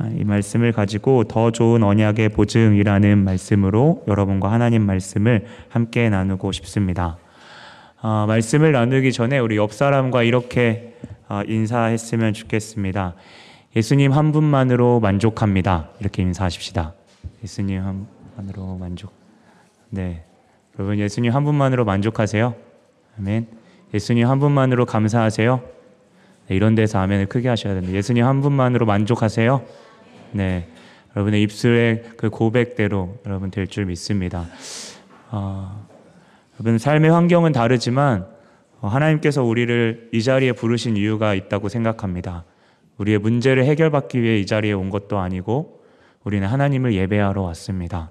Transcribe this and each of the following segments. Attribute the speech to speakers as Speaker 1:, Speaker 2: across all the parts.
Speaker 1: 아, 이 말씀을 가지고 더 좋은 언약의 보증이라는 말씀으로 여러분과 하나님 말씀을 함께 나누고 싶습니다. 아, 말씀을 나누기 전에 우리 옆 사람과 이렇게 아, 인사했으면 좋겠습니다. 예수님 한 분만으로 만족합니다. 이렇게 인사하십시다. 예수님 한 분만으로 만족. 네. 여러분 예수님 한 분만으로 만족하세요? 아멘. 예수님 한 분만으로 감사하세요? 네, 이런 데서 아멘을 크게 하셔야 됩니다. 예수님 한 분만으로 만족하세요? 네. 여러분의 입술의 그 고백대로 여러분 될 줄 믿습니다. 어, 여러분 삶의 환경은 다르지만 어, 하나님께서 우리를 이 자리에 부르신 이유가 있다고 생각합니다. 우리의 문제를 해결받기 위해 이 자리에 온 것도 아니고 우리는 하나님을 예배하러 왔습니다.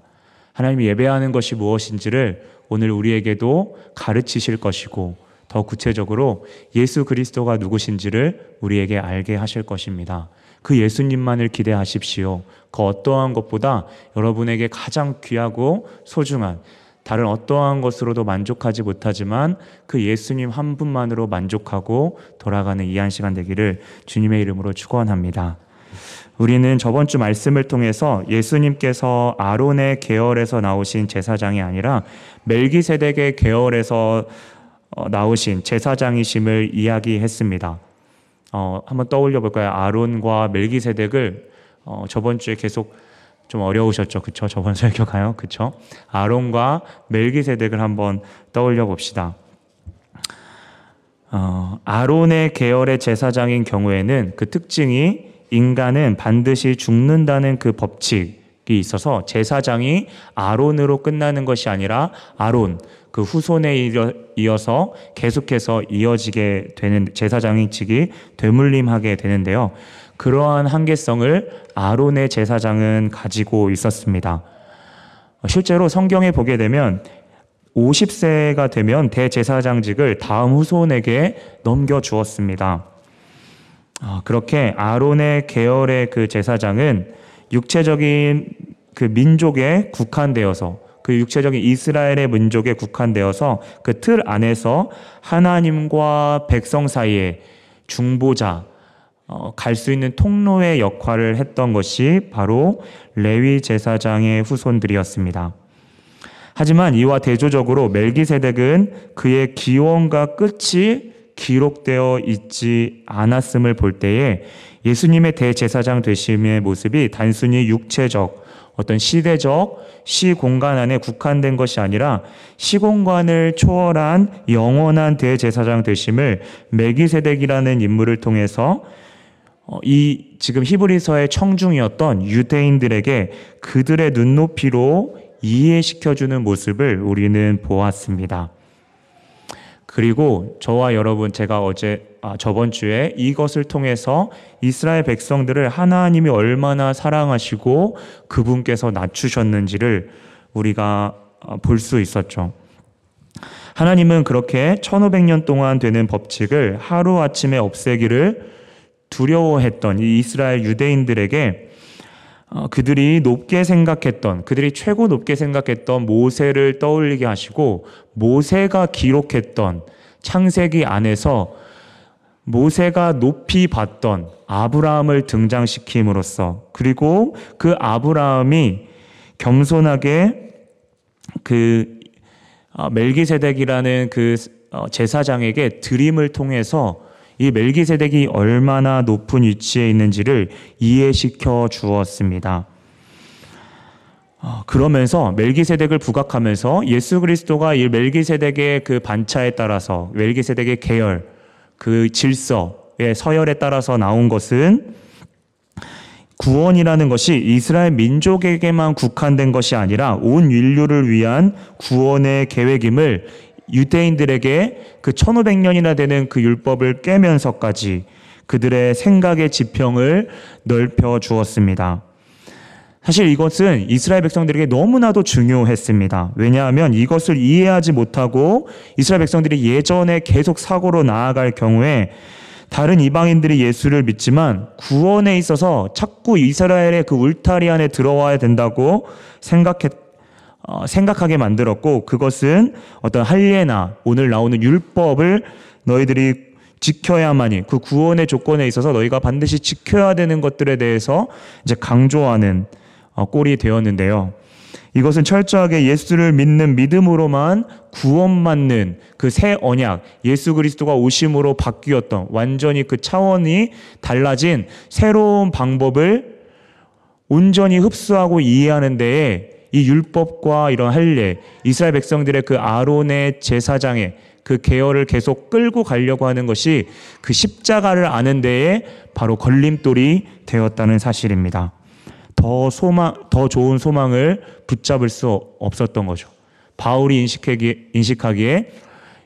Speaker 1: 하나님이 예배하는 것이 무엇인지를 오늘 우리에게도 가르치실 것이고 더 구체적으로 예수 그리스도가 누구신지를 우리에게 알게 하실 것입니다. 그 예수님만을 기대하십시오. 그 어떠한 것보다 여러분에게 가장 귀하고 소중한 다른 어떠한 것으로도 만족하지 못하지만 그 예수님 한 분만으로 만족하고 돌아가는 이한 시간 되기를 주님의 이름으로 축원합니다. 우리는 저번 주 말씀을 통해서 예수님께서 아론의 계열에서 나오신 제사장이 아니라 멜기세덱의 계열에서 어, 나오신 제사장이심을 이야기했습니다. 어, 한번 떠올려 볼까요? 아론과 멜기세덱을 어, 저번 주에 계속 좀 어려우셨죠, 그쵸? 저번 설교가요, 그쵸? 아론과 멜기세덱을 한번 떠올려 봅시다. 어, 아론의 계열의 제사장인 경우에는 그 특징이 인간은 반드시 죽는다는 그 법칙이 있어서 제사장이 아론으로 끝나는 것이 아니라 아론, 그 후손에 이어서 계속해서 이어지게 되는 제사장이직이 되물림하게 되는데요. 그러한 한계성을 아론의 제사장은 가지고 있었습니다. 실제로 성경에 보게 되면 50세가 되면 대제사장직을 다음 후손에게 넘겨 주었습니다. 아, 그렇게 아론의 계열의 그 제사장은 육체적인 그 민족에 국한되어서 그 육체적인 이스라엘의 민족에 국한되어서 그 틀 안에서 하나님과 백성 사이에 중보자, 어, 갈 수 있는 통로의 역할을 했던 것이 바로 레위 제사장의 후손들이었습니다. 하지만 이와 대조적으로 멜기세덱은 그의 기원과 끝이 기록되어 있지 않았음을 볼 때에 예수님의 대제사장 되심의 모습이 단순히 육체적, 어떤 시대적 시공간 안에 국한된 것이 아니라 시공간을 초월한 영원한 대제사장 되심을 메기세덱이라는 인물을 통해서 어, 이 지금 히브리서의 청중이었던 유대인들에게 그들의 눈높이로 이해시켜주는 모습을 우리는 보았습니다. 그리고 저와 여러분 제가 어제 아, 저번 주에 이것을 통해서 이스라엘 백성들을 하나님이 얼마나 사랑하시고 그분께서 낮추셨는지를 우리가 아, 볼수 있었죠. 하나님은 그렇게 1500년 동안 되는 법칙을 하루아침에 없애기를 두려워했던 이 이스라엘 유대인들에게 어, 그들이 높게 생각했던, 그들이 최고 높게 생각했던 모세를 떠올리게 하시고, 모세가 기록했던 창세기 안에서 모세가 높이 봤던 아브라함을 등장시킴으로써, 그리고 그 아브라함이 겸손하게 그 어, 멜기세덱이라는 그 어, 제사장에게 드림을 통해서 이 멜기세덱이 얼마나 높은 위치에 있는지를 이해시켜 주었습니다. 어, 그러면서 멜기세덱을 부각하면서 예수 그리스도가 이 멜기세덱의 그 반차에 따라서 멜기세덱의 계열, 그 질서의 서열에 따라서 나온 것은 구원이라는 것이 이스라엘 민족에게만 국한된 것이 아니라 온 인류를 위한 구원의 계획임을 유대인들에게 그 1500년이나 되는 그 율법을 깨면서까지 그들의 생각의 지평을 넓혀 주었습니다. 사실 이것은 이스라엘 백성들에게 너무나도 중요했습니다. 왜냐하면 이것을 이해하지 못하고 이스라엘 백성들이 예전에 계속 사고로 나아갈 경우에 다른 이방인들이 예수를 믿지만 구원에 있어서 자꾸 이스라엘의 그 울타리 안에 들어와야 된다고 생각했, 어, 생각하게 만들었고 그것은 어떤 할례나 오늘 나오는 율법을 너희들이 지켜야만이 그 구원의 조건에 있어서 너희가 반드시 지켜야 되는 것들에 대해서 이제 강조하는 어, 꼴이 되었는데요. 이것은 철저하게 예수를 믿는 믿음으로만 구원받는 그 새 언약, 예수 그리스도가 오심으로 바뀌었던 완전히 그 차원이 달라진 새로운 방법을 온전히 흡수하고 이해하는 데에 이 율법과 이런 할례, 이스라엘 백성들의 그 아론의 제사장의 그 계열을 계속 끌고 가려고 하는 것이 그 십자가를 아는 데에 바로 걸림돌이 되었다는 사실입니다. 더 소망, 더 좋은 소망을 붙잡을 수 없었던 거죠. 바울이 인식하기, 인식하기에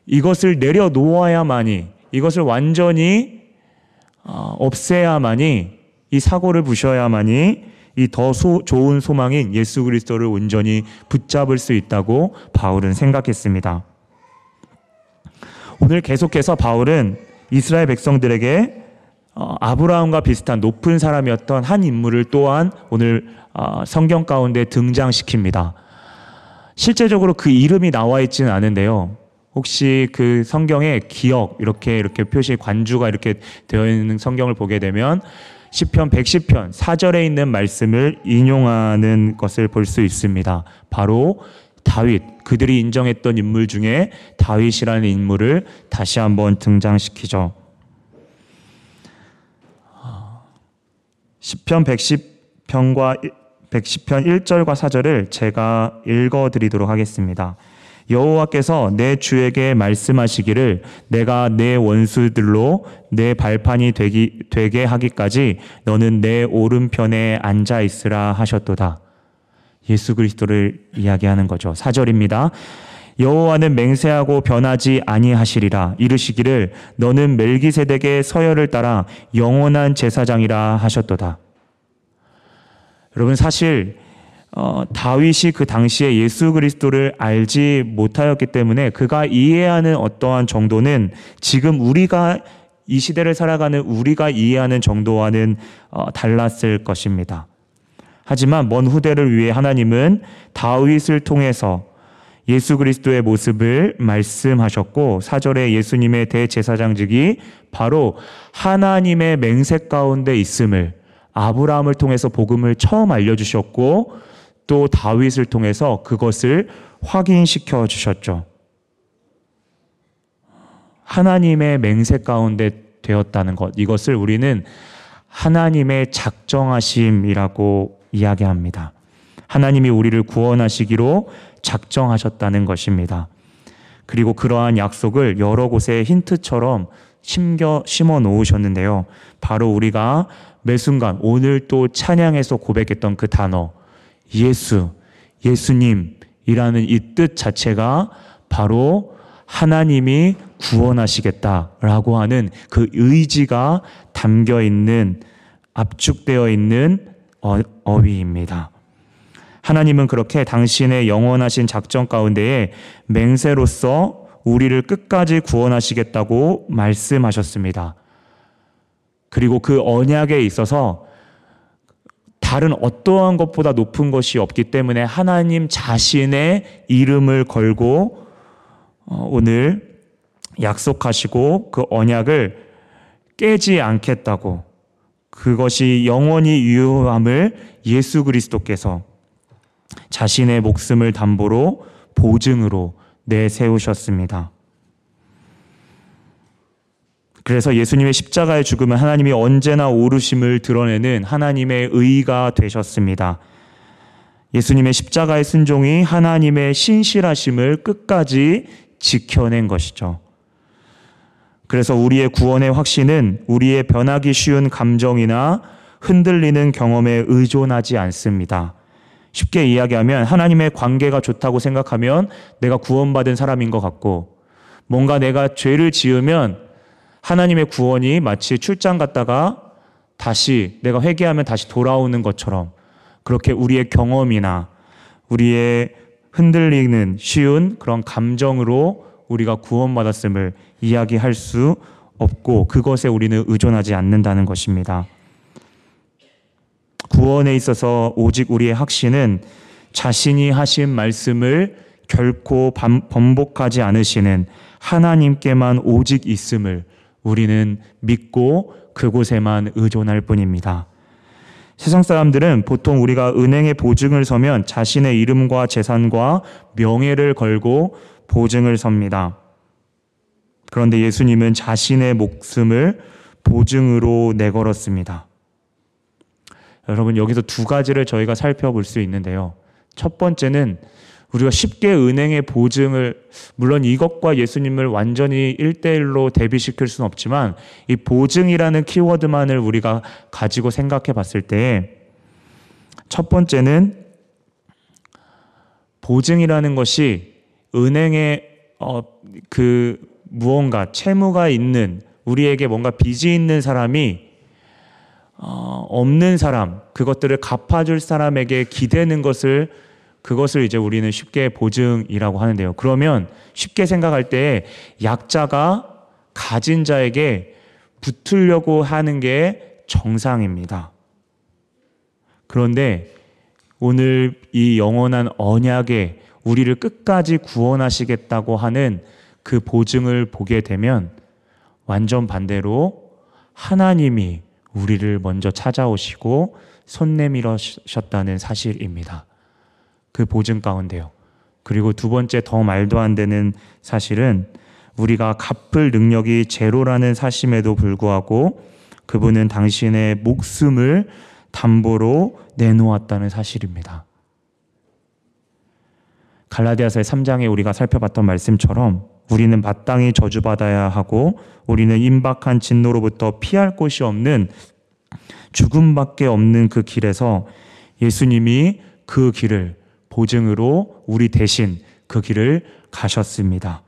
Speaker 1: 이것을 내려놓아야만이, 이것을 완전히 어, 없애야만이, 이 사고를 부셔야만이 이 더 좋은 소망인 예수 그리스도를 온전히 붙잡을 수 있다고 바울은 생각했습니다. 오늘 계속해서 바울은 이스라엘 백성들에게 어, 아브라함과 비슷한 높은 사람이었던 한 인물을 또한 오늘 어, 성경 가운데 등장시킵니다. 실제적으로 그 이름이 나와 있지는 않은데요. 혹시 그 성경에 기억 이렇게 이렇게 표시 관주가 이렇게 되어 있는 성경을 보게 되면 시편 110편 4절에 있는 말씀을 인용하는 것을 볼 수 있습니다. 바로 다윗 그들이 인정했던 인물 중에 다윗이라는 인물을 다시 한번 등장시키죠. 시편 110편과 110편 1절과 4절을 제가 읽어 드리도록 하겠습니다. 여호와께서 내 주에게 말씀하시기를 내가 내 원수들로 내 발판이 되기, 되게 하기까지 너는 내 오른편에 앉아 있으라 하셨도다. 예수 그리스도를 이야기하는 거죠. 4절입니다. 여호와는 맹세하고 변하지 아니하시리라 이르시기를 너는 멜기세덱의 서열을 따라 영원한 제사장이라 하셨도다. 여러분 사실 어, 다윗이 그 당시에 예수 그리스도를 알지 못하였기 때문에 그가 이해하는 어떠한 정도는 지금 우리가 이 시대를 살아가는 우리가 이해하는 정도와는 어, 달랐을 것입니다. 하지만 먼 후대를 위해 하나님은 다윗을 통해서 예수 그리스도의 모습을 말씀하셨고 사절에 예수님의 대제사장직이 바로 하나님의 맹세 가운데 있음을 아브라함을 통해서 복음을 처음 알려주셨고 또 다윗을 통해서 그것을 확인시켜 주셨죠. 하나님의 맹세 가운데 되었다는 것 이것을 우리는 하나님의 작정하심이라고 이야기합니다. 하나님이 우리를 구원하시기로 작정하셨다는 것입니다. 그리고 그러한 약속을 여러 곳에 힌트처럼 심겨 심어 놓으셨는데요. 바로 우리가 매 순간 오늘 또 찬양에서 고백했던 그 단어 예수, 예수님이라는 이 뜻 자체가 바로 하나님이 구원하시겠다라고 하는 그 의지가 담겨 있는 압축되어 있는 어, 어휘입니다. 하나님은 그렇게 당신의 영원하신 작전 가운데에 맹세로서 우리를 끝까지 구원하시겠다고 말씀하셨습니다. 그리고 그 언약에 있어서 다른 어떠한 것보다 높은 것이 없기 때문에 하나님 자신의 이름을 걸고 어, 오늘 약속하시고 그 언약을 깨지 않겠다고 그것이 영원히 유효함을 예수 그리스도께서 자신의 목숨을 담보로 보증으로 내세우셨습니다. 그래서 예수님의 십자가의 죽음은 하나님이 언제나 오르심을 드러내는 하나님의 의가 되셨습니다. 예수님의 십자가의 순종이 하나님의 신실하심을 끝까지 지켜낸 것이죠. 그래서 우리의 구원의 확신은 우리의 변하기 쉬운 감정이나 흔들리는 경험에 의존하지 않습니다. 쉽게 이야기하면 하나님의 관계가 좋다고 생각하면 내가 구원받은 사람인 것 같고 뭔가 내가 죄를 지으면 하나님의 구원이 마치 출장 갔다가 다시 내가 회개하면 다시 돌아오는 것처럼 그렇게 우리의 경험이나 우리의 흔들리는 쉬운 그런 감정으로 우리가 구원받았음을 이야기할 수 없고 그것에 우리는 의존하지 않는다는 것입니다. 구원에 있어서 오직 우리의 확신은 자신이 하신 말씀을 결코 번복하지 않으시는 하나님께만 오직 있음을 우리는 믿고 그곳에만 의존할 뿐입니다. 세상 사람들은 보통 우리가 은행에 보증을 서면 자신의 이름과 재산과 명예를 걸고 보증을 섭니다. 그런데 예수님은 자신의 목숨을 보증으로 내걸었습니다. 여러분, 여기서 두 가지를 저희가 살펴볼 수 있는데요. 첫 번째는 우리가 쉽게 은행의 보증을 물론 이것과 예수님을 완전히 1대1로 대비시킬 수는 없지만 이 보증이라는 키워드만을 우리가 가지고 생각해 봤을 때첫 번째는 보증이라는 것이 은행에 어, 그 무언가 채무가 있는 우리에게 뭔가 빚이 있는 사람이 어, 없는 사람 그것들을 갚아줄 사람에게 기대는 것을 그것을 이제 우리는 쉽게 보증이라고 하는데요. 그러면 쉽게 생각할 때 약자가 가진 자에게 붙으려고 하는 게 정상입니다. 그런데 오늘 이 영원한 언약에 우리를 끝까지 구원하시겠다고 하는 그 보증을 보게 되면 완전 반대로 하나님이 우리를 먼저 찾아오시고 손 내밀으셨다는 사실입니다. 그 보증 가운데요. 그리고 두 번째 더 말도 안 되는 사실은 우리가 갚을 능력이 제로라는 사실에도 불구하고 그분은 당신의 목숨을 담보로 내놓았다는 사실입니다. 갈라디아서의 3장에 우리가 살펴봤던 말씀처럼 우리는 마땅히 저주받아야 하고 우리는 임박한 진노로부터 피할 곳이 없는 죽음밖에 없는 그 길에서 예수님이 그 길을 보증으로 우리 대신 그 길을 가셨습니다.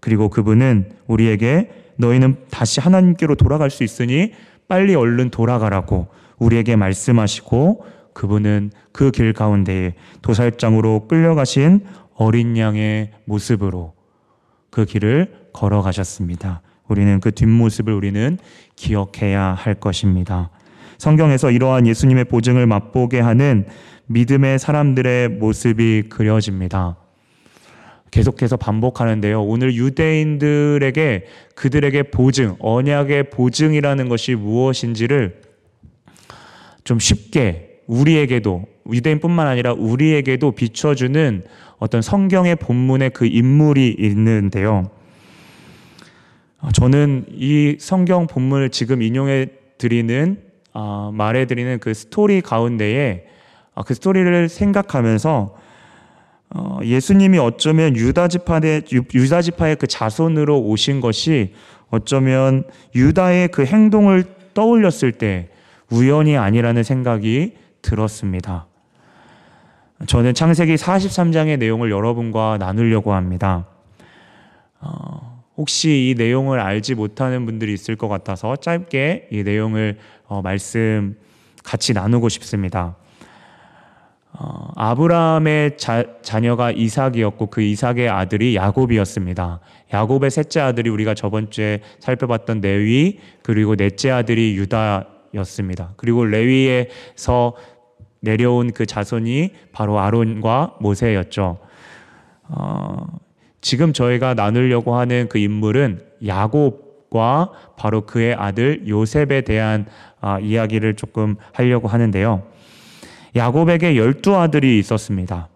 Speaker 1: 그리고 그분은 우리에게 너희는 다시 하나님께로 돌아갈 수 있으니 빨리 얼른 돌아가라고 우리에게 말씀하시고 그분은 그 길 가운데에 도살장으로 끌려가신 어린 양의 모습으로 그 길을 걸어가셨습니다. 우리는 그 뒷모습을 우리는 기억해야 할 것입니다. 성경에서 이러한 예수님의 보증을 맛보게 하는 믿음의 사람들의 모습이 그려집니다. 계속해서 반복하는데요. 오늘 유대인들에게 그들에게 보증, 언약의 보증이라는 것이 무엇인지를 좀 쉽게 우리에게도 유대인뿐만 아니라 우리에게도 비춰주는 어떤 성경의 본문의 그 인물이 있는데요. 저는 이 성경 본문을 지금 인용해 드리는 어, 말해 드리는 그 스토리 가운데에 어, 그 스토리를 생각하면서 어, 예수님이 어쩌면 유다 지파의 유다 지파의 그 자손으로 오신 것이 어쩌면 유다의 그 행동을 떠올렸을 때 우연이 아니라는 생각이 들었습니다. 저는 창세기 43장의 내용을 여러분과 나누려고 합니다. 어, 혹시 이 내용을 알지 못하는 분들이 있을 것 같아서 짧게 이 내용을 어, 말씀 같이 나누고 싶습니다. 어, 아브라함의 자, 자녀가 이삭이었고 그 이삭의 아들이 야곱이었습니다. 야곱의 셋째 아들이 우리가 저번 주에 살펴봤던 레위 그리고 넷째 아들이 유다였습니다. 그리고 레위에서 내려온 그 자손이 바로 아론과 모세였죠. 어, 지금 저희가 나누려고 하는 그 인물은 야곱과 바로 그의 아들 요셉에 대한 아, 이야기를 조금 하려고 하는데요. 야곱에게 열두 아들이 있었습니다.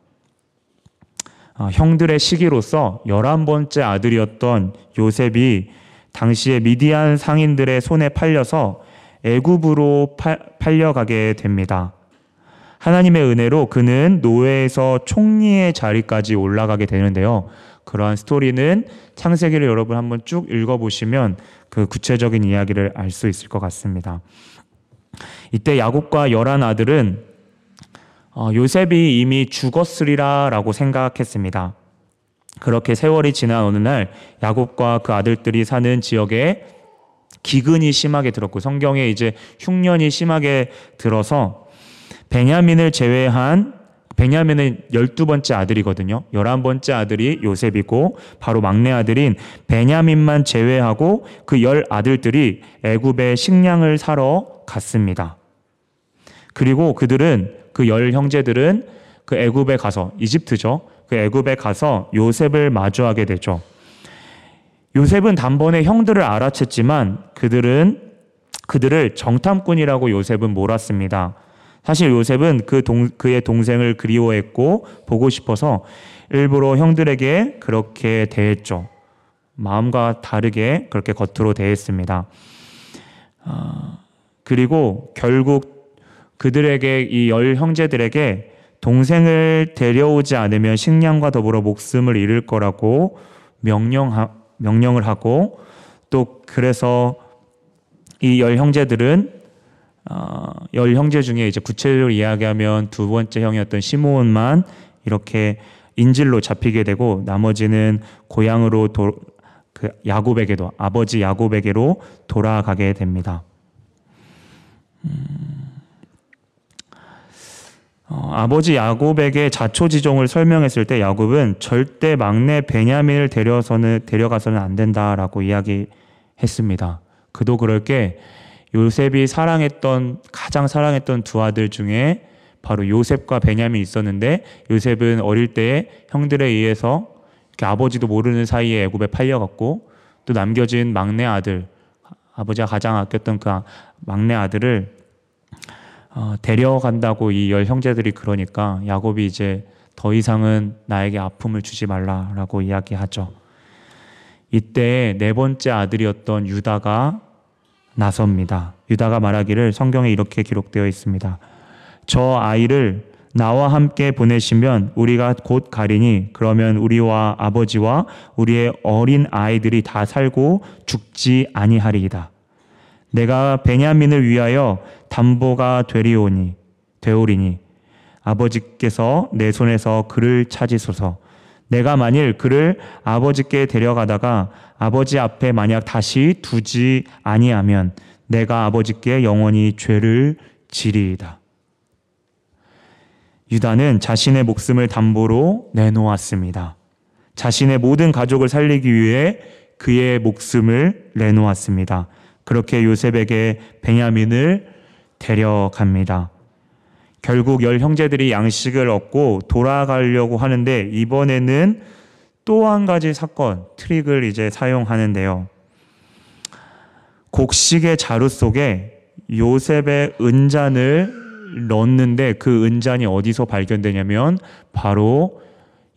Speaker 1: 어, 형들의 시기로서 열한 번째 아들이었던 요셉이 당시에 미디안 상인들의 손에 팔려서 애굽으로 팔려가게 됩니다. 하나님의 은혜로 그는 노예에서 총리의 자리까지 올라가게 되는데요. 그러한 스토리는 창세기를 여러분 한번 쭉 읽어보시면 그 구체적인 이야기를 알 수 있을 것 같습니다. 이때 야곱과 열한 아들은 어, 요셉이 이미 죽었으리라라고 생각했습니다. 그렇게 세월이 지난 어느 날 야곱과 그 아들들이 사는 지역에 기근이 심하게 들었고 성경에 이제 흉년이 심하게 들어서 베냐민을 제외한 베냐민은 열두 번째 아들이거든요. 열한 번째 아들이 요셉이고 바로 막내 아들인 베냐민만 제외하고 그 열 아들들이 애굽에 식량을 사러 갔습니다. 그리고 그들은 그 열 형제들은 그 애굽에 가서 이집트죠. 그 애굽에 가서 요셉을 마주하게 되죠. 요셉은 단번에 형들을 알아챘지만 그들은 그들을 정탐꾼이라고 요셉은 몰았습니다. 사실 요셉은 그 동, 그의 동생을 그리워했고 보고 싶어서 일부러 형들에게 그렇게 대했죠. 마음과 다르게 그렇게 겉으로 대했습니다. 어, 그리고 결국 그들에게 이 열 형제들에게 동생을 데려오지 않으면 식량과 더불어 목숨을 잃을 거라고 명령 명령을 하고 또 그래서 이 열 형제들은 어, 열 형제 중에 이제 구체적으로 이야기하면 두 번째 형이었던 시므온만 이렇게 인질로 잡히게 되고 나머지는 고향으로 도, 그 야곱에게도 아버지 야곱에게로 돌아가게 됩니다. 음, 어, 아버지 야곱에게 자초지종을 설명했을 때 야곱은 절대 막내 베냐민을 데려서는 데려가서는 안 된다라고 이야기했습니다. 그도 그럴 게 요셉이 사랑했던 가장 사랑했던 두 아들 중에 바로 요셉과 베냐민이 있었는데 요셉은 어릴 때에 형들에 의해서 아버지도 모르는 사이에 애굽에 팔려갔고 또 남겨진 막내 아들 아버지가 가장 아꼈던 그 막내 아들을 어, 데려간다고 이 열 형제들이 그러니까 야곱이 이제 더 이상은 나에게 아픔을 주지 말라라고 이야기하죠. 이때 네 번째 아들이었던 유다가 나섭니다. 유다가 말하기를 성경에 이렇게 기록되어 있습니다. 저 아이를 나와 함께 보내시면 우리가 곧 가리니 그러면 우리와 아버지와 우리의 어린 아이들이 다 살고 죽지 아니하리이다. 내가 베냐민을 위하여 담보가 되리오니 되오리니 아버지께서 내 손에서 그를 찾으소서 내가 만일 그를 아버지께 데려가다가 아버지 앞에 만약 다시 두지 아니하면 내가 아버지께 영원히 죄를 지리이다. 유다는 자신의 목숨을 담보로 내놓았습니다. 자신의 모든 가족을 살리기 위해 그의 목숨을 내놓았습니다. 그렇게 요셉에게 베냐민을 데려갑니다. 결국 열 형제들이 양식을 얻고 돌아가려고 하는데 이번에는 또 한 가지 사건, 트릭을 이제 사용하는데요. 곡식의 자루 속에 요셉의 은잔을 넣었는데 그 은잔이 어디서 발견되냐면 바로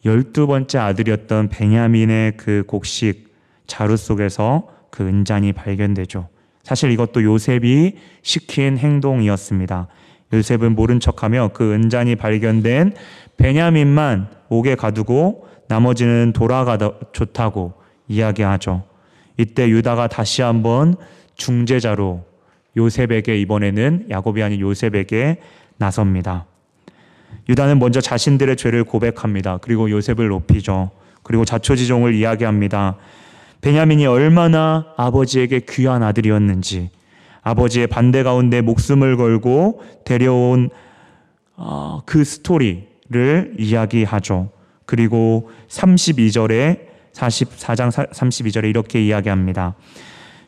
Speaker 1: 열두 번째 아들이었던 베냐민의 그 곡식 자루 속에서 그 은잔이 발견되죠. 사실 이것도 요셉이 시킨 행동이었습니다. 요셉은 모른 척하며 그 은잔이 발견된 베냐민만 옥에 가두고 나머지는 돌아가다 좋다고 이야기하죠. 이때 유다가 다시 한번 중재자로 요셉에게 이번에는 야곱이 아닌 요셉에게 나섭니다. 유다는 먼저 자신들의 죄를 고백합니다. 그리고 요셉을 높이죠. 그리고 자초지종을 이야기합니다. 베냐민이 얼마나 아버지에게 귀한 아들이었는지, 아버지의 반대 가운데 목숨을 걸고 데려온 어, 그 스토리를 이야기하죠. 그리고 32절에 44장 32절에 이렇게 이야기합니다.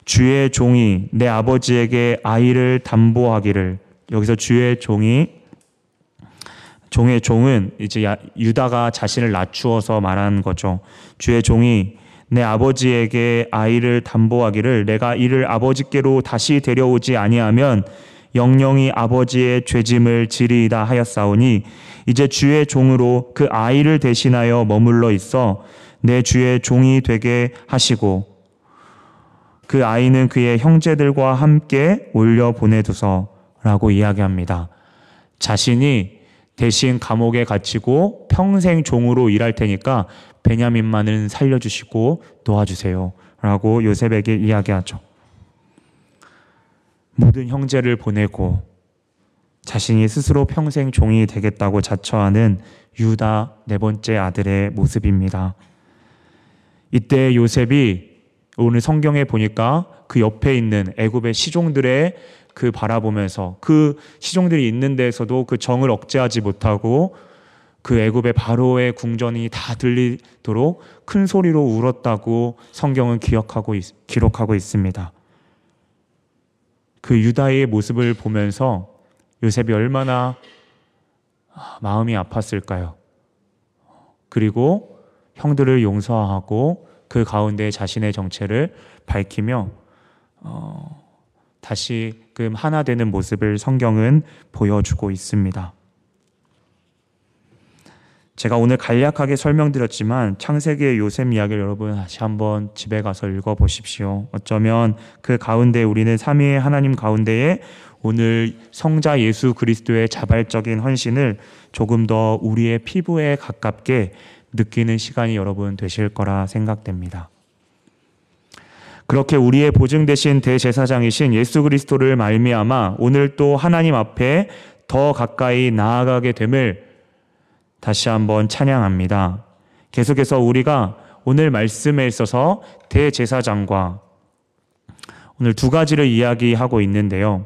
Speaker 1: 주의 종이 내 아버지에게 아이를 담보하기를 여기서 주의 종이 종의 종은 이제 유다가 자신을 낮추어서 말하는 거죠. 주의 종이 내 아버지에게 아이를 담보하기를 내가 이를 아버지께로 다시 데려오지 아니하면 영영이 아버지의 죄짐을 지리이다 하였사오니 이제 주의 종으로 그 아이를 대신하여 머물러 있어 내 주의 종이 되게 하시고 그 아이는 그의 형제들과 함께 올려 보내두서 라고 이야기합니다. 자신이 대신 감옥에 갇히고 평생 종으로 일할 테니까 베냐민만은 살려주시고 도와주세요. 라고 요셉에게 이야기하죠. 모든 형제를 보내고 자신이 스스로 평생 종이 되겠다고 자처하는 유다 네 번째 아들의 모습입니다. 이때 요셉이 오늘 성경에 보니까 그 옆에 있는 애굽의 시종들의 그 바라보면서 그 시종들이 있는 데에서도 그 정을 억제하지 못하고 그 애굽의 바로의 궁전이 다 들리도록 큰 소리로 울었다고 성경은 기억하고 있, 기록하고 있습니다. 그 유다의 모습을 보면서 요셉이 얼마나 마음이 아팠을까요? 그리고 형들을 용서하고 그 가운데 자신의 정체를 밝히며 어, 다시금 하나 되는 모습을 성경은 보여주고 있습니다. 제가 오늘 간략하게 설명드렸지만 창세기의 요셉 이야기를 여러분 다시 한번 집에 가서 읽어보십시오. 어쩌면 그 가운데 우리는 삼위의 하나님 가운데에 오늘 성자 예수 그리스도의 자발적인 헌신을 조금 더 우리의 피부에 가깝게 느끼는 시간이 여러분 되실 거라 생각됩니다. 그렇게 우리의 보증 되신 대제사장이신 예수 그리스도를 말미암아 오늘 또 하나님 앞에 더 가까이 나아가게 됨을 다시 한번 찬양합니다. 계속해서 우리가 오늘 말씀에 있어서 대제사장과 오늘 두 가지를 이야기하고 있는데요.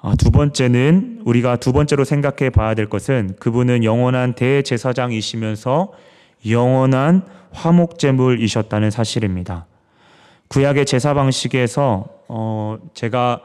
Speaker 1: 아, 두 번째는 우리가 두 번째로 생각해 봐야 될 것은 그분은 영원한 대제사장이시면서 영원한 화목제물이셨다는 사실입니다. 구약의 제사 방식에서 어 제가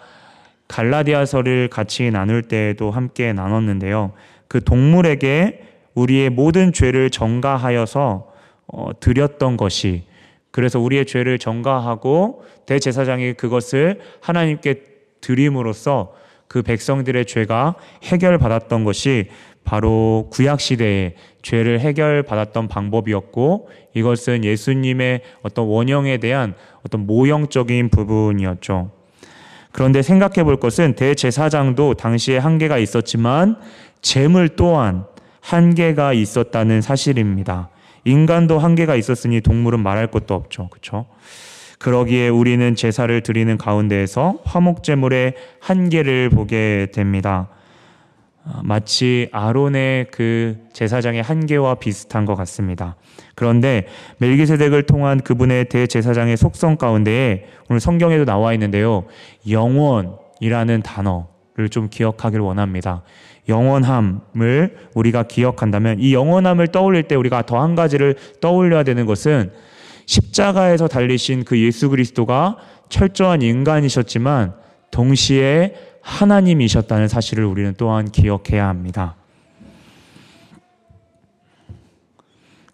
Speaker 1: 갈라디아서를 같이 나눌 때에도 함께 나눴는데요. 그 동물에게 우리의 모든 죄를 전가하여서 어 드렸던 것이 그래서 우리의 죄를 전가하고 대제사장이 그것을 하나님께 드림으로써 그 백성들의 죄가 해결받았던 것이 바로 구약 시대에 죄를 해결받았던 방법이었고 이것은 예수님의 어떤 원형에 대한 어떤 모형적인 부분이었죠. 그런데 생각해 볼 것은 대제사장도 당시에 한계가 있었지만 재물 또한 한계가 있었다는 사실입니다. 인간도 한계가 있었으니 동물은 말할 것도 없죠. 그렇죠? 그러기에 우리는 제사를 드리는 가운데에서 화목제물의 한계를 보게 됩니다. 아, 마치 아론의 그 제사장의 한계와 비슷한 것 같습니다. 그런데 멜기세덱을 통한 그분의 대제사장의 속성 가운데에 오늘 성경에도 나와 있는데요. 영원이라는 단어를 좀 기억하길 원합니다. 영원함을 우리가 기억한다면 이 영원함을 떠올릴 때 우리가 더 한 가지를 떠올려야 되는 것은 십자가에서 달리신 그 예수 그리스도가 철저한 인간이셨지만 동시에 하나님이셨다는 사실을 우리는 또한 기억해야 합니다.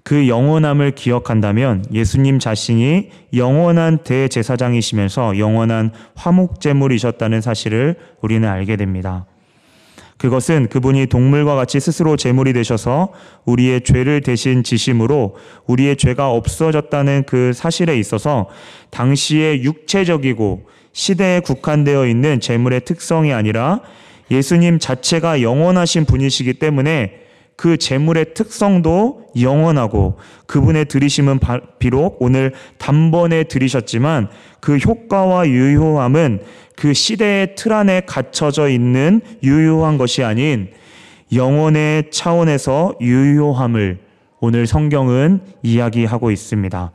Speaker 1: 그 영원함을 기억한다면 예수님 자신이 영원한 대제사장이시면서 영원한 화목제물이셨다는 사실을 우리는 알게 됩니다. 그것은 그분이 동물과 같이 스스로 제물이 되셔서 우리의 죄를 대신 지심으로 우리의 죄가 없어졌다는 그 사실에 있어서 당시의 육체적이고 시대에 국한되어 있는 제물의 특성이 아니라 예수님 자체가 영원하신 분이시기 때문에 그 제물의 특성도 영원하고 그분의 들이심은 비록 오늘 단번에 들이셨지만 그 효과와 유효함은 그 시대의 틀 안에 갇혀져 있는 유효한 것이 아닌 영혼의 차원에서 유효함을 오늘 성경은 이야기하고 있습니다.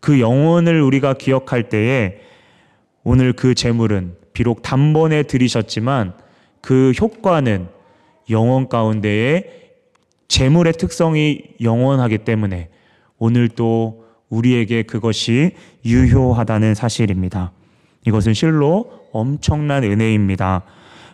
Speaker 1: 그 영혼을 우리가 기억할 때에 오늘 그 재물은 비록 단번에 들이셨지만 그 효과는 영혼 가운데에 재물의 특성이 영원하기 때문에 오늘 또 우리에게 그것이 유효하다는 사실입니다. 이것은 실로 엄청난 은혜입니다.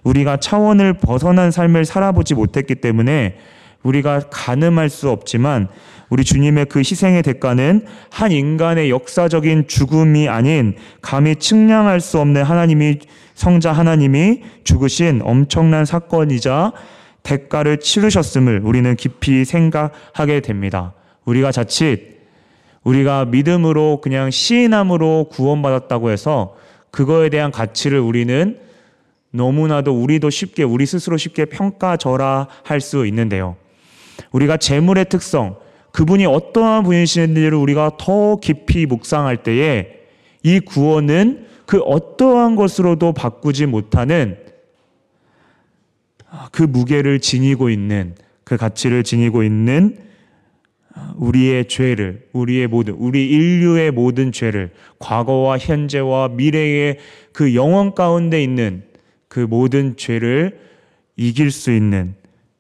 Speaker 1: 우리가 차원을 벗어난 삶을 살아보지 못했기 때문에 우리가 가늠할 수 없지만 우리 주님의 그 희생의 대가는 한 인간의 역사적인 죽음이 아닌 감히 측량할 수 없는 하나님이 성자 하나님이 죽으신 엄청난 사건이자 대가를 치르셨음을 우리는 깊이 생각하게 됩니다. 우리가 자칫 우리가 믿음으로 그냥 시인함으로 구원받았다고 해서 그거에 대한 가치를 우리는 너무나도 우리도 쉽게 우리 스스로 쉽게 평가절하 할 수 있는데요. 우리가 재물의 특성, 그분이 어떠한 분이신지를 우리가 더 깊이 묵상할 때에 이 구원은 그 어떠한 것으로도 바꾸지 못하는 그 무게를 지니고 있는 그 가치를 지니고 있는 우리의 죄를, 우리의 모든, 우리 인류의 모든 죄를, 과거와 현재와 미래의 그 영원 가운데 있는 그 모든 죄를 이길 수 있는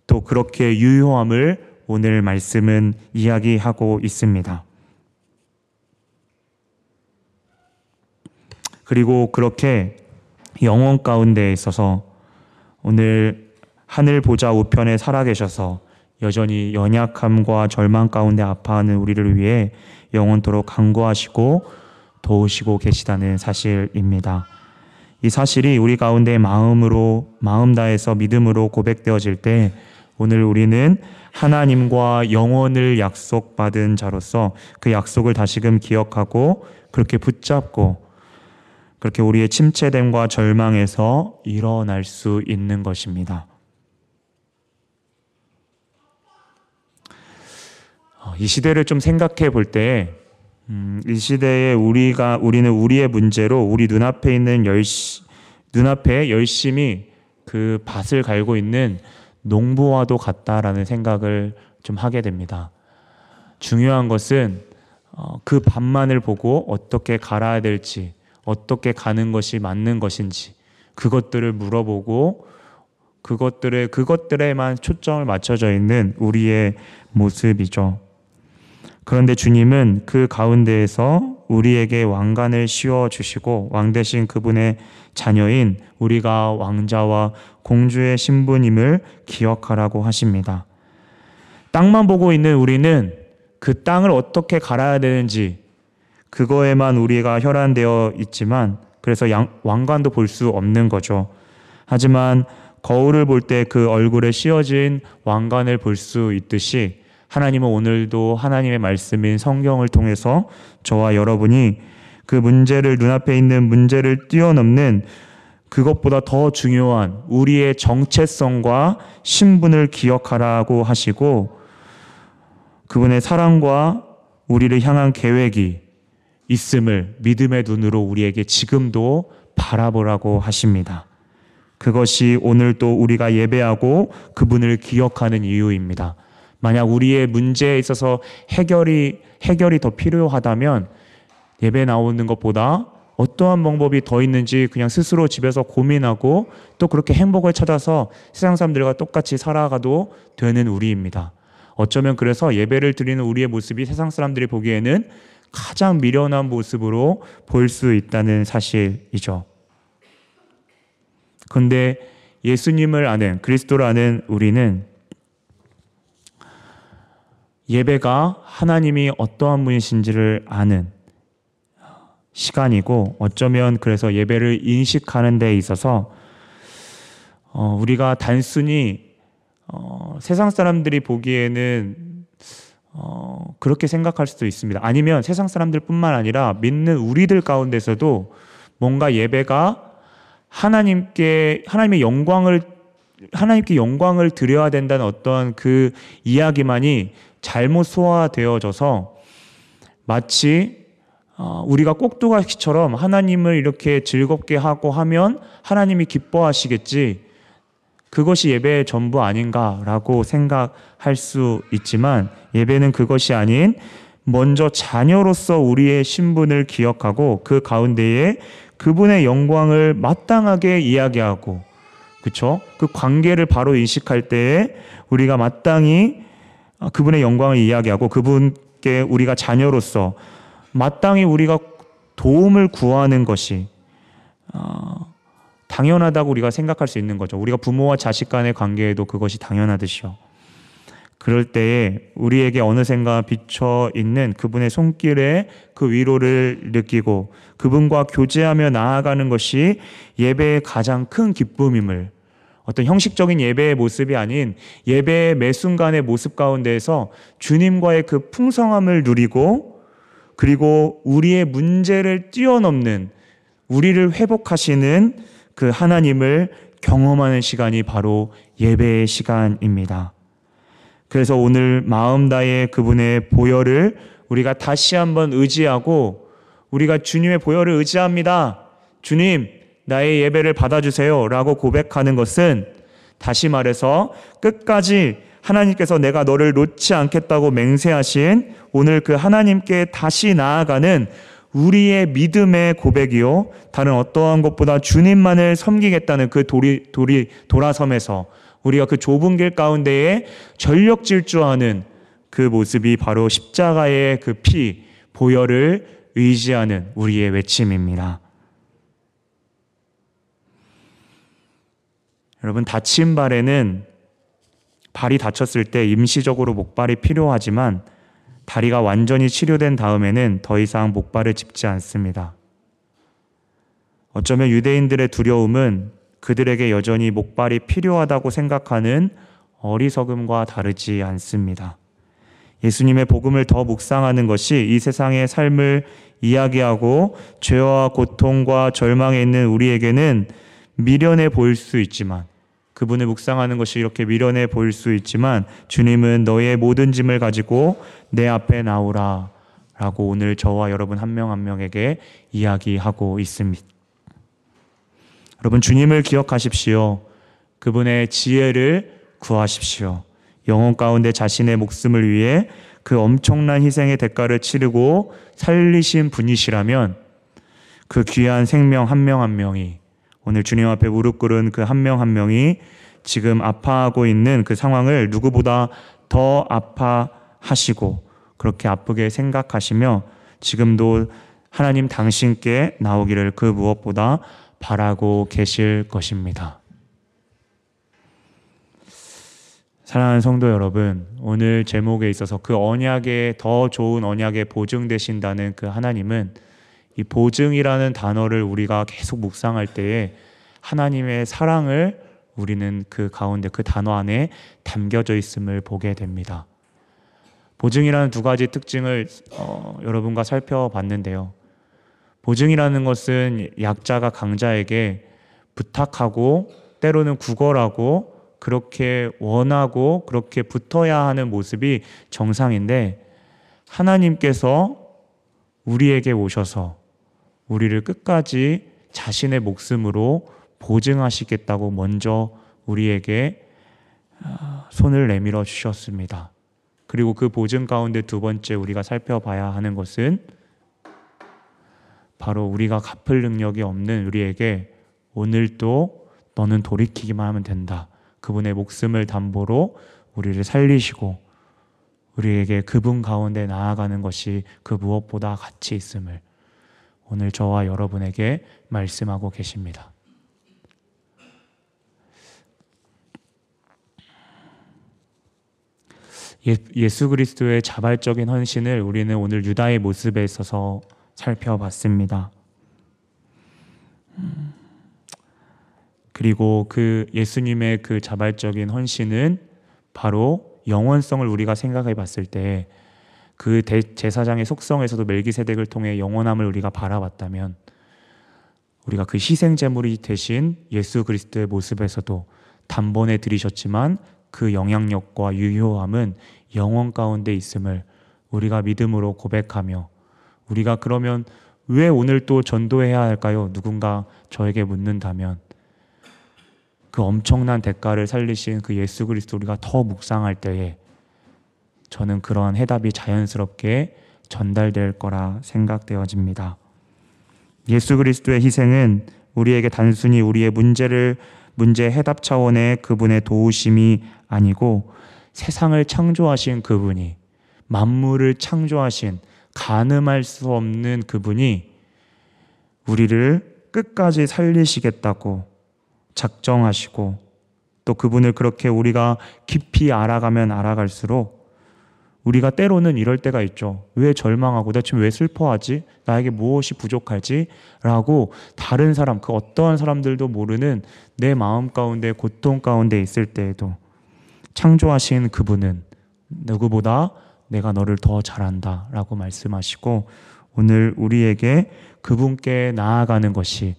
Speaker 1: 또 그렇게 유효함을 오늘 말씀은 이야기하고 있습니다. 그리고 그렇게 영원 가운데 있어서 오늘 하늘 보좌 우편에 살아계셔서 여전히 연약함과 절망 가운데 아파하는 우리를 위해 영원토록 강구하시고 도우시고 계시다는 사실입니다. 이 사실이 우리 가운데 마음으로 마음 다해서 믿음으로 고백되어질 때 오늘 우리는 하나님과 영원을 약속받은 자로서 그 약속을 다시금 기억하고 그렇게 붙잡고 그렇게 우리의 침체됨과 절망에서 일어날 수 있는 것입니다. 이 시대를 좀 생각해 볼 때, 음, 이 시대에 우리가, 우리는 우리의 문제로 우리 눈앞에 있는 열시, 눈앞에 열심히 그 밭을 갈고 있는 농부와도 같다라는 생각을 좀 하게 됩니다. 중요한 것은 어, 그 밭만을 보고 어떻게 갈아야 될지, 어떻게 가는 것이 맞는 것인지, 그것들을 물어보고 그것들에 그것들에만 초점을 맞춰져 있는 우리의 모습이죠. 그런데 주님은 그 가운데에서 우리에게 왕관을 씌워 주시고 왕 대신 그분의 자녀인 우리가 왕자와 공주의 신부님을 기억하라고 하십니다. 땅만 보고 있는 우리는 그 땅을 어떻게 갈아야 되는지 그거에만 우리가 혈안되어 있지만 그래서 양, 왕관도 볼 수 없는 거죠. 하지만 거울을 볼 때 그 얼굴에 씌어진 왕관을 볼 수 있듯이 하나님은 오늘도 하나님의 말씀인 성경을 통해서 저와 여러분이 그 문제를 눈앞에 있는 문제를 뛰어넘는 그것보다 더 중요한 우리의 정체성과 신분을 기억하라고 하시고 그분의 사랑과 우리를 향한 계획이 있음을 믿음의 눈으로 우리에게 지금도 바라보라고 하십니다. 그것이 오늘 또 우리가 예배하고 그분을 기억하는 이유입니다. 만약 우리의 문제에 있어서 해결이 해결이 더 필요하다면 예배 나오는 것보다 어떠한 방법이 더 있는지 그냥 스스로 집에서 고민하고 또 그렇게 행복을 찾아서 세상 사람들과 똑같이 살아가도 되는 우리입니다. 어쩌면 그래서 예배를 드리는 우리의 모습이 세상 사람들이 보기에는 가장 미련한 모습으로 보일 수 있다는 사실이죠. 근데 예수님을 아는 그리스도를 아는 우리는 예배가 하나님이 어떠한 분이신지를 아는 시간이고 어쩌면 그래서 예배를 인식하는 데 있어서 어, 우리가 단순히 어, 세상 사람들이 보기에는 어, 그렇게 생각할 수도 있습니다. 아니면 세상 사람들뿐만 아니라 믿는 우리들 가운데서도 뭔가 예배가 하나님께 하나님의 영광을 하나님께 영광을 드려야 된다는 어떤 그 이야기만이 잘못 소화되어져서 마치 어, 우리가 꼭두가시처럼 하나님을 이렇게 즐겁게 하고 하면 하나님이 기뻐하시겠지. 그것이 예배의 전부 아닌가라고 생각할 수 있지만 예배는 그것이 아닌 먼저 자녀로서 우리의 신분을 기억하고 그 가운데에 그분의 영광을 마땅하게 이야기하고 그쵸? 그 관계를 바로 인식할 때에 우리가 마땅히 아, 그분의 영광을 이야기하고 그분께 우리가 자녀로서 마땅히 우리가 도움을 구하는 것이 어, 당연하다고 우리가 생각할 수 있는 거죠. 우리가 부모와 자식 간의 관계에도 그것이 당연하듯이요. 그럴 때에 우리에게 어느샌가 비쳐 있는 그분의 손길에 그 위로를 느끼고 그분과 교제하며 나아가는 것이 예배의 가장 큰 기쁨임을 어떤 형식적인 예배의 모습이 아닌 예배의 매 순간의 모습 가운데에서 주님과의 그 풍성함을 누리고 그리고 우리의 문제를 뛰어넘는 우리를 회복하시는 그 하나님을 경험하는 시간이 바로 예배의 시간입니다. 그래서 오늘 마음 다해 그분의 보혈을 우리가 다시 한번 의지하고 우리가 주님의 보혈을 의지합니다. 주님, 나의 예배를 받아주세요. 라고 고백하는 것은 다시 말해서 끝까지 하나님께서 내가 너를 놓지 않겠다고 맹세하신 오늘 그 하나님께 다시 나아가는 우리의 믿음의 고백이요. 다른 어떠한 것보다 주님만을 섬기겠다는 그 도리, 도리, 돌아섬에서 우리가 그 좁은 길 가운데에 전력 질주하는 그 모습이 바로 십자가의 그 피, 보혈을 의지하는 우리의 외침입니다. 여러분 다친 발에는 발이 다쳤을 때 임시적으로 목발이 필요하지만 다리가 완전히 치료된 다음에는 더 이상 목발을 짚지 않습니다. 어쩌면 유대인들의 두려움은 그들에게 여전히 목발이 필요하다고 생각하는 어리석음과 다르지 않습니다. 예수님의 복음을 더 묵상하는 것이 이 세상의 삶을 이야기하고 죄와 고통과 절망에 있는 우리에게는 미련해 보일 수 있지만 그분을 묵상하는 것이 이렇게 미련해 보일 수 있지만 주님은 너의 모든 짐을 가지고 내 앞에 나오라 라고 오늘 저와 여러분 한 명한 한 명에게 이야기하고 있습니다. 여러분 주님을 기억하십시오. 그분의 지혜를 구하십시오. 영혼 가운데 자신의 목숨을 위해 그 엄청난 희생의 대가를 치르고 살리신 분이시라면 그 귀한 생명 한 명한 한 명이 오늘 주님 앞에 무릎 꿇은 그 한 명한 한 명이 지금 아파하고 있는 그 상황을 누구보다 더 아파하시고 그렇게 아프게 생각하시며 지금도 하나님 당신께 나오기를 그 무엇보다 바라고 계실 것입니다. 사랑하는 성도 여러분, 오늘 제목에 있어서 그 언약에 더 좋은 언약에 보증되신다는 그 하나님은 이 보증이라는 단어를 우리가 계속 묵상할 때에 하나님의 사랑을 우리는 그 가운데 그 단어 안에 담겨져 있음을 보게 됩니다. 보증이라는 두 가지 특징을 어, 여러분과 살펴봤는데요. 보증이라는 것은 약자가 강자에게 부탁하고 때로는 구걸하고 그렇게 원하고 그렇게 붙어야 하는 모습이 정상인데 하나님께서 우리에게 오셔서 우리를 끝까지 자신의 목숨으로 보증하시겠다고 먼저 우리에게 아, 손을 내밀어 주셨습니다. 그리고 그 보증 가운데 두 번째 우리가 살펴봐야 하는 것은 바로 우리가 갚을 능력이 없는 우리에게 오늘도 너는 돌이키기만 하면 된다. 그분의 목숨을 담보로 우리를 살리시고 우리에게 그분 가운데 나아가는 것이 그 무엇보다 가치 있음을 오늘 저와 여러분에게 말씀하고 계십니다. 예, 예수 그리스도의 자발적인 헌신을 우리는 오늘 유다의 모습에 있어서 살펴봤습니다. 음. 그리고 그 예수님의 그 자발적인 헌신은 바로 영원성을 우리가 생각해 봤을 때 그 제사장의 속성에서도 멜기세덱을 통해 영원함을 우리가 바라봤다면 우리가 그 희생 제물이 대신 예수 그리스도의 모습에서도 단번에 들이셨지만 그 영향력과 유효함은 영원 가운데 있음을 우리가 믿음으로 고백하며 우리가 그러면 왜 오늘 또 전도해야 할까요? 누군가 저에게 묻는다면 그 엄청난 대가를 살리신 그 예수 그리스도 우리가 더 묵상할 때에 저는 그러한 해답이 자연스럽게 전달될 거라 생각되어집니다. 예수 그리스도의 희생은 우리에게 단순히 우리의 문제를 문제 해답 차원의 그분의 도우심이 아니고 세상을 창조하신 그분이 만물을 창조하신 가늠할 수 없는 그분이 우리를 끝까지 살리시겠다고 작정하시고 또 그분을 그렇게 우리가 깊이 알아가면 알아갈수록 우리가 때로는 이럴 때가 있죠. 왜 절망하고 대체 왜 슬퍼하지? 나에게 무엇이 부족하지? 라고 다른 사람, 그 어떠한 사람들도 모르는 내 마음 가운데 고통 가운데 있을 때에도 창조하신 그분은 누구보다 내가 너를 더 잘한다 라고 말씀하시고 오늘 우리에게 그분께 나아가는 것이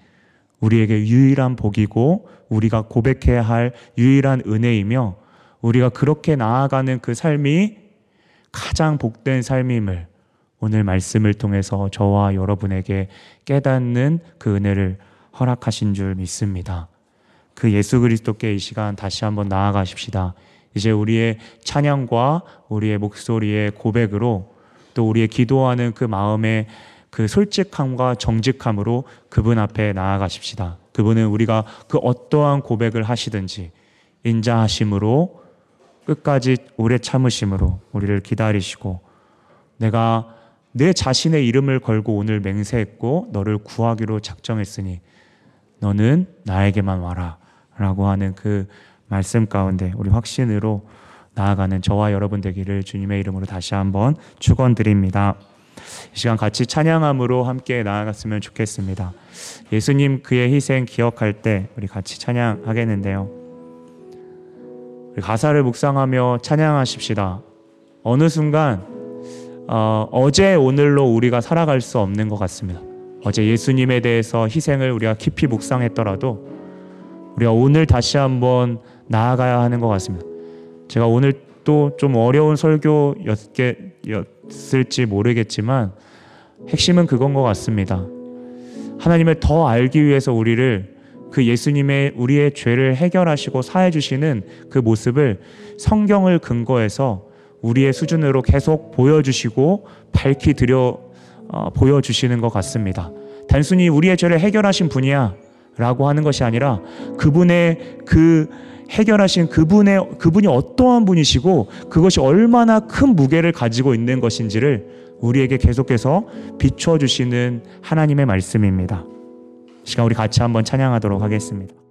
Speaker 1: 우리에게 유일한 복이고 우리가 고백해야 할 유일한 은혜이며 우리가 그렇게 나아가는 그 삶이 가장 복된 삶임을 오늘 말씀을 통해서 저와 여러분에게 깨닫는 그 은혜를 허락하신 줄 믿습니다. 그 예수 그리스도께 이 시간 다시 한번 나아가십시다. 이제 우리의 찬양과 우리의 목소리의 고백으로 또 우리의 기도하는 그 마음의 그 솔직함과 정직함으로 그분 앞에 나아가십시다. 그분은 우리가 그 어떠한 고백을 하시든지 인자하심으로 끝까지 오래 참으심으로 우리를 기다리시고 내가 내 자신의 이름을 걸고 오늘 맹세했고 너를 구하기로 작정했으니 너는 나에게만 와라 라고 하는 그 말씀 가운데 우리 확신으로 나아가는 저와 여러분 되기를 주님의 이름으로 다시 한번 축원드립니다. 이 시간 같이 찬양함으로 함께 나아갔으면 좋겠습니다. 예수님 그의 희생 기억할 때 우리 같이 찬양하겠는데요. 가사를 묵상하며 찬양하십시다. 어느 순간 어, 어제 오늘로 우리가 살아갈 수 없는 것 같습니다. 어제 예수님에 대해서 희생을 우리가 깊이 묵상했더라도 우리가 오늘 다시 한번 나아가야 하는 것 같습니다. 제가 오늘 또 좀 어려운 설교였을지 모르겠지만 핵심은 그건 것 같습니다. 하나님을 더 알기 위해서 우리를 그 예수님의 우리의 죄를 해결하시고 사해 주시는 그 모습을 성경을 근거해서 우리의 수준으로 계속 보여주시고 밝히 드려 어, 보여주시는 것 같습니다. 단순히 우리의 죄를 해결하신 분이야 라고 하는 것이 아니라 그분의 그 해결하신 그분의 그분이 어떠한 분이시고 그것이 얼마나 큰 무게를 가지고 있는 것인지를 우리에게 계속해서 비춰 주시는 하나님의 말씀입니다. 시간 우리 같이 한번 찬양하도록 하겠습니다.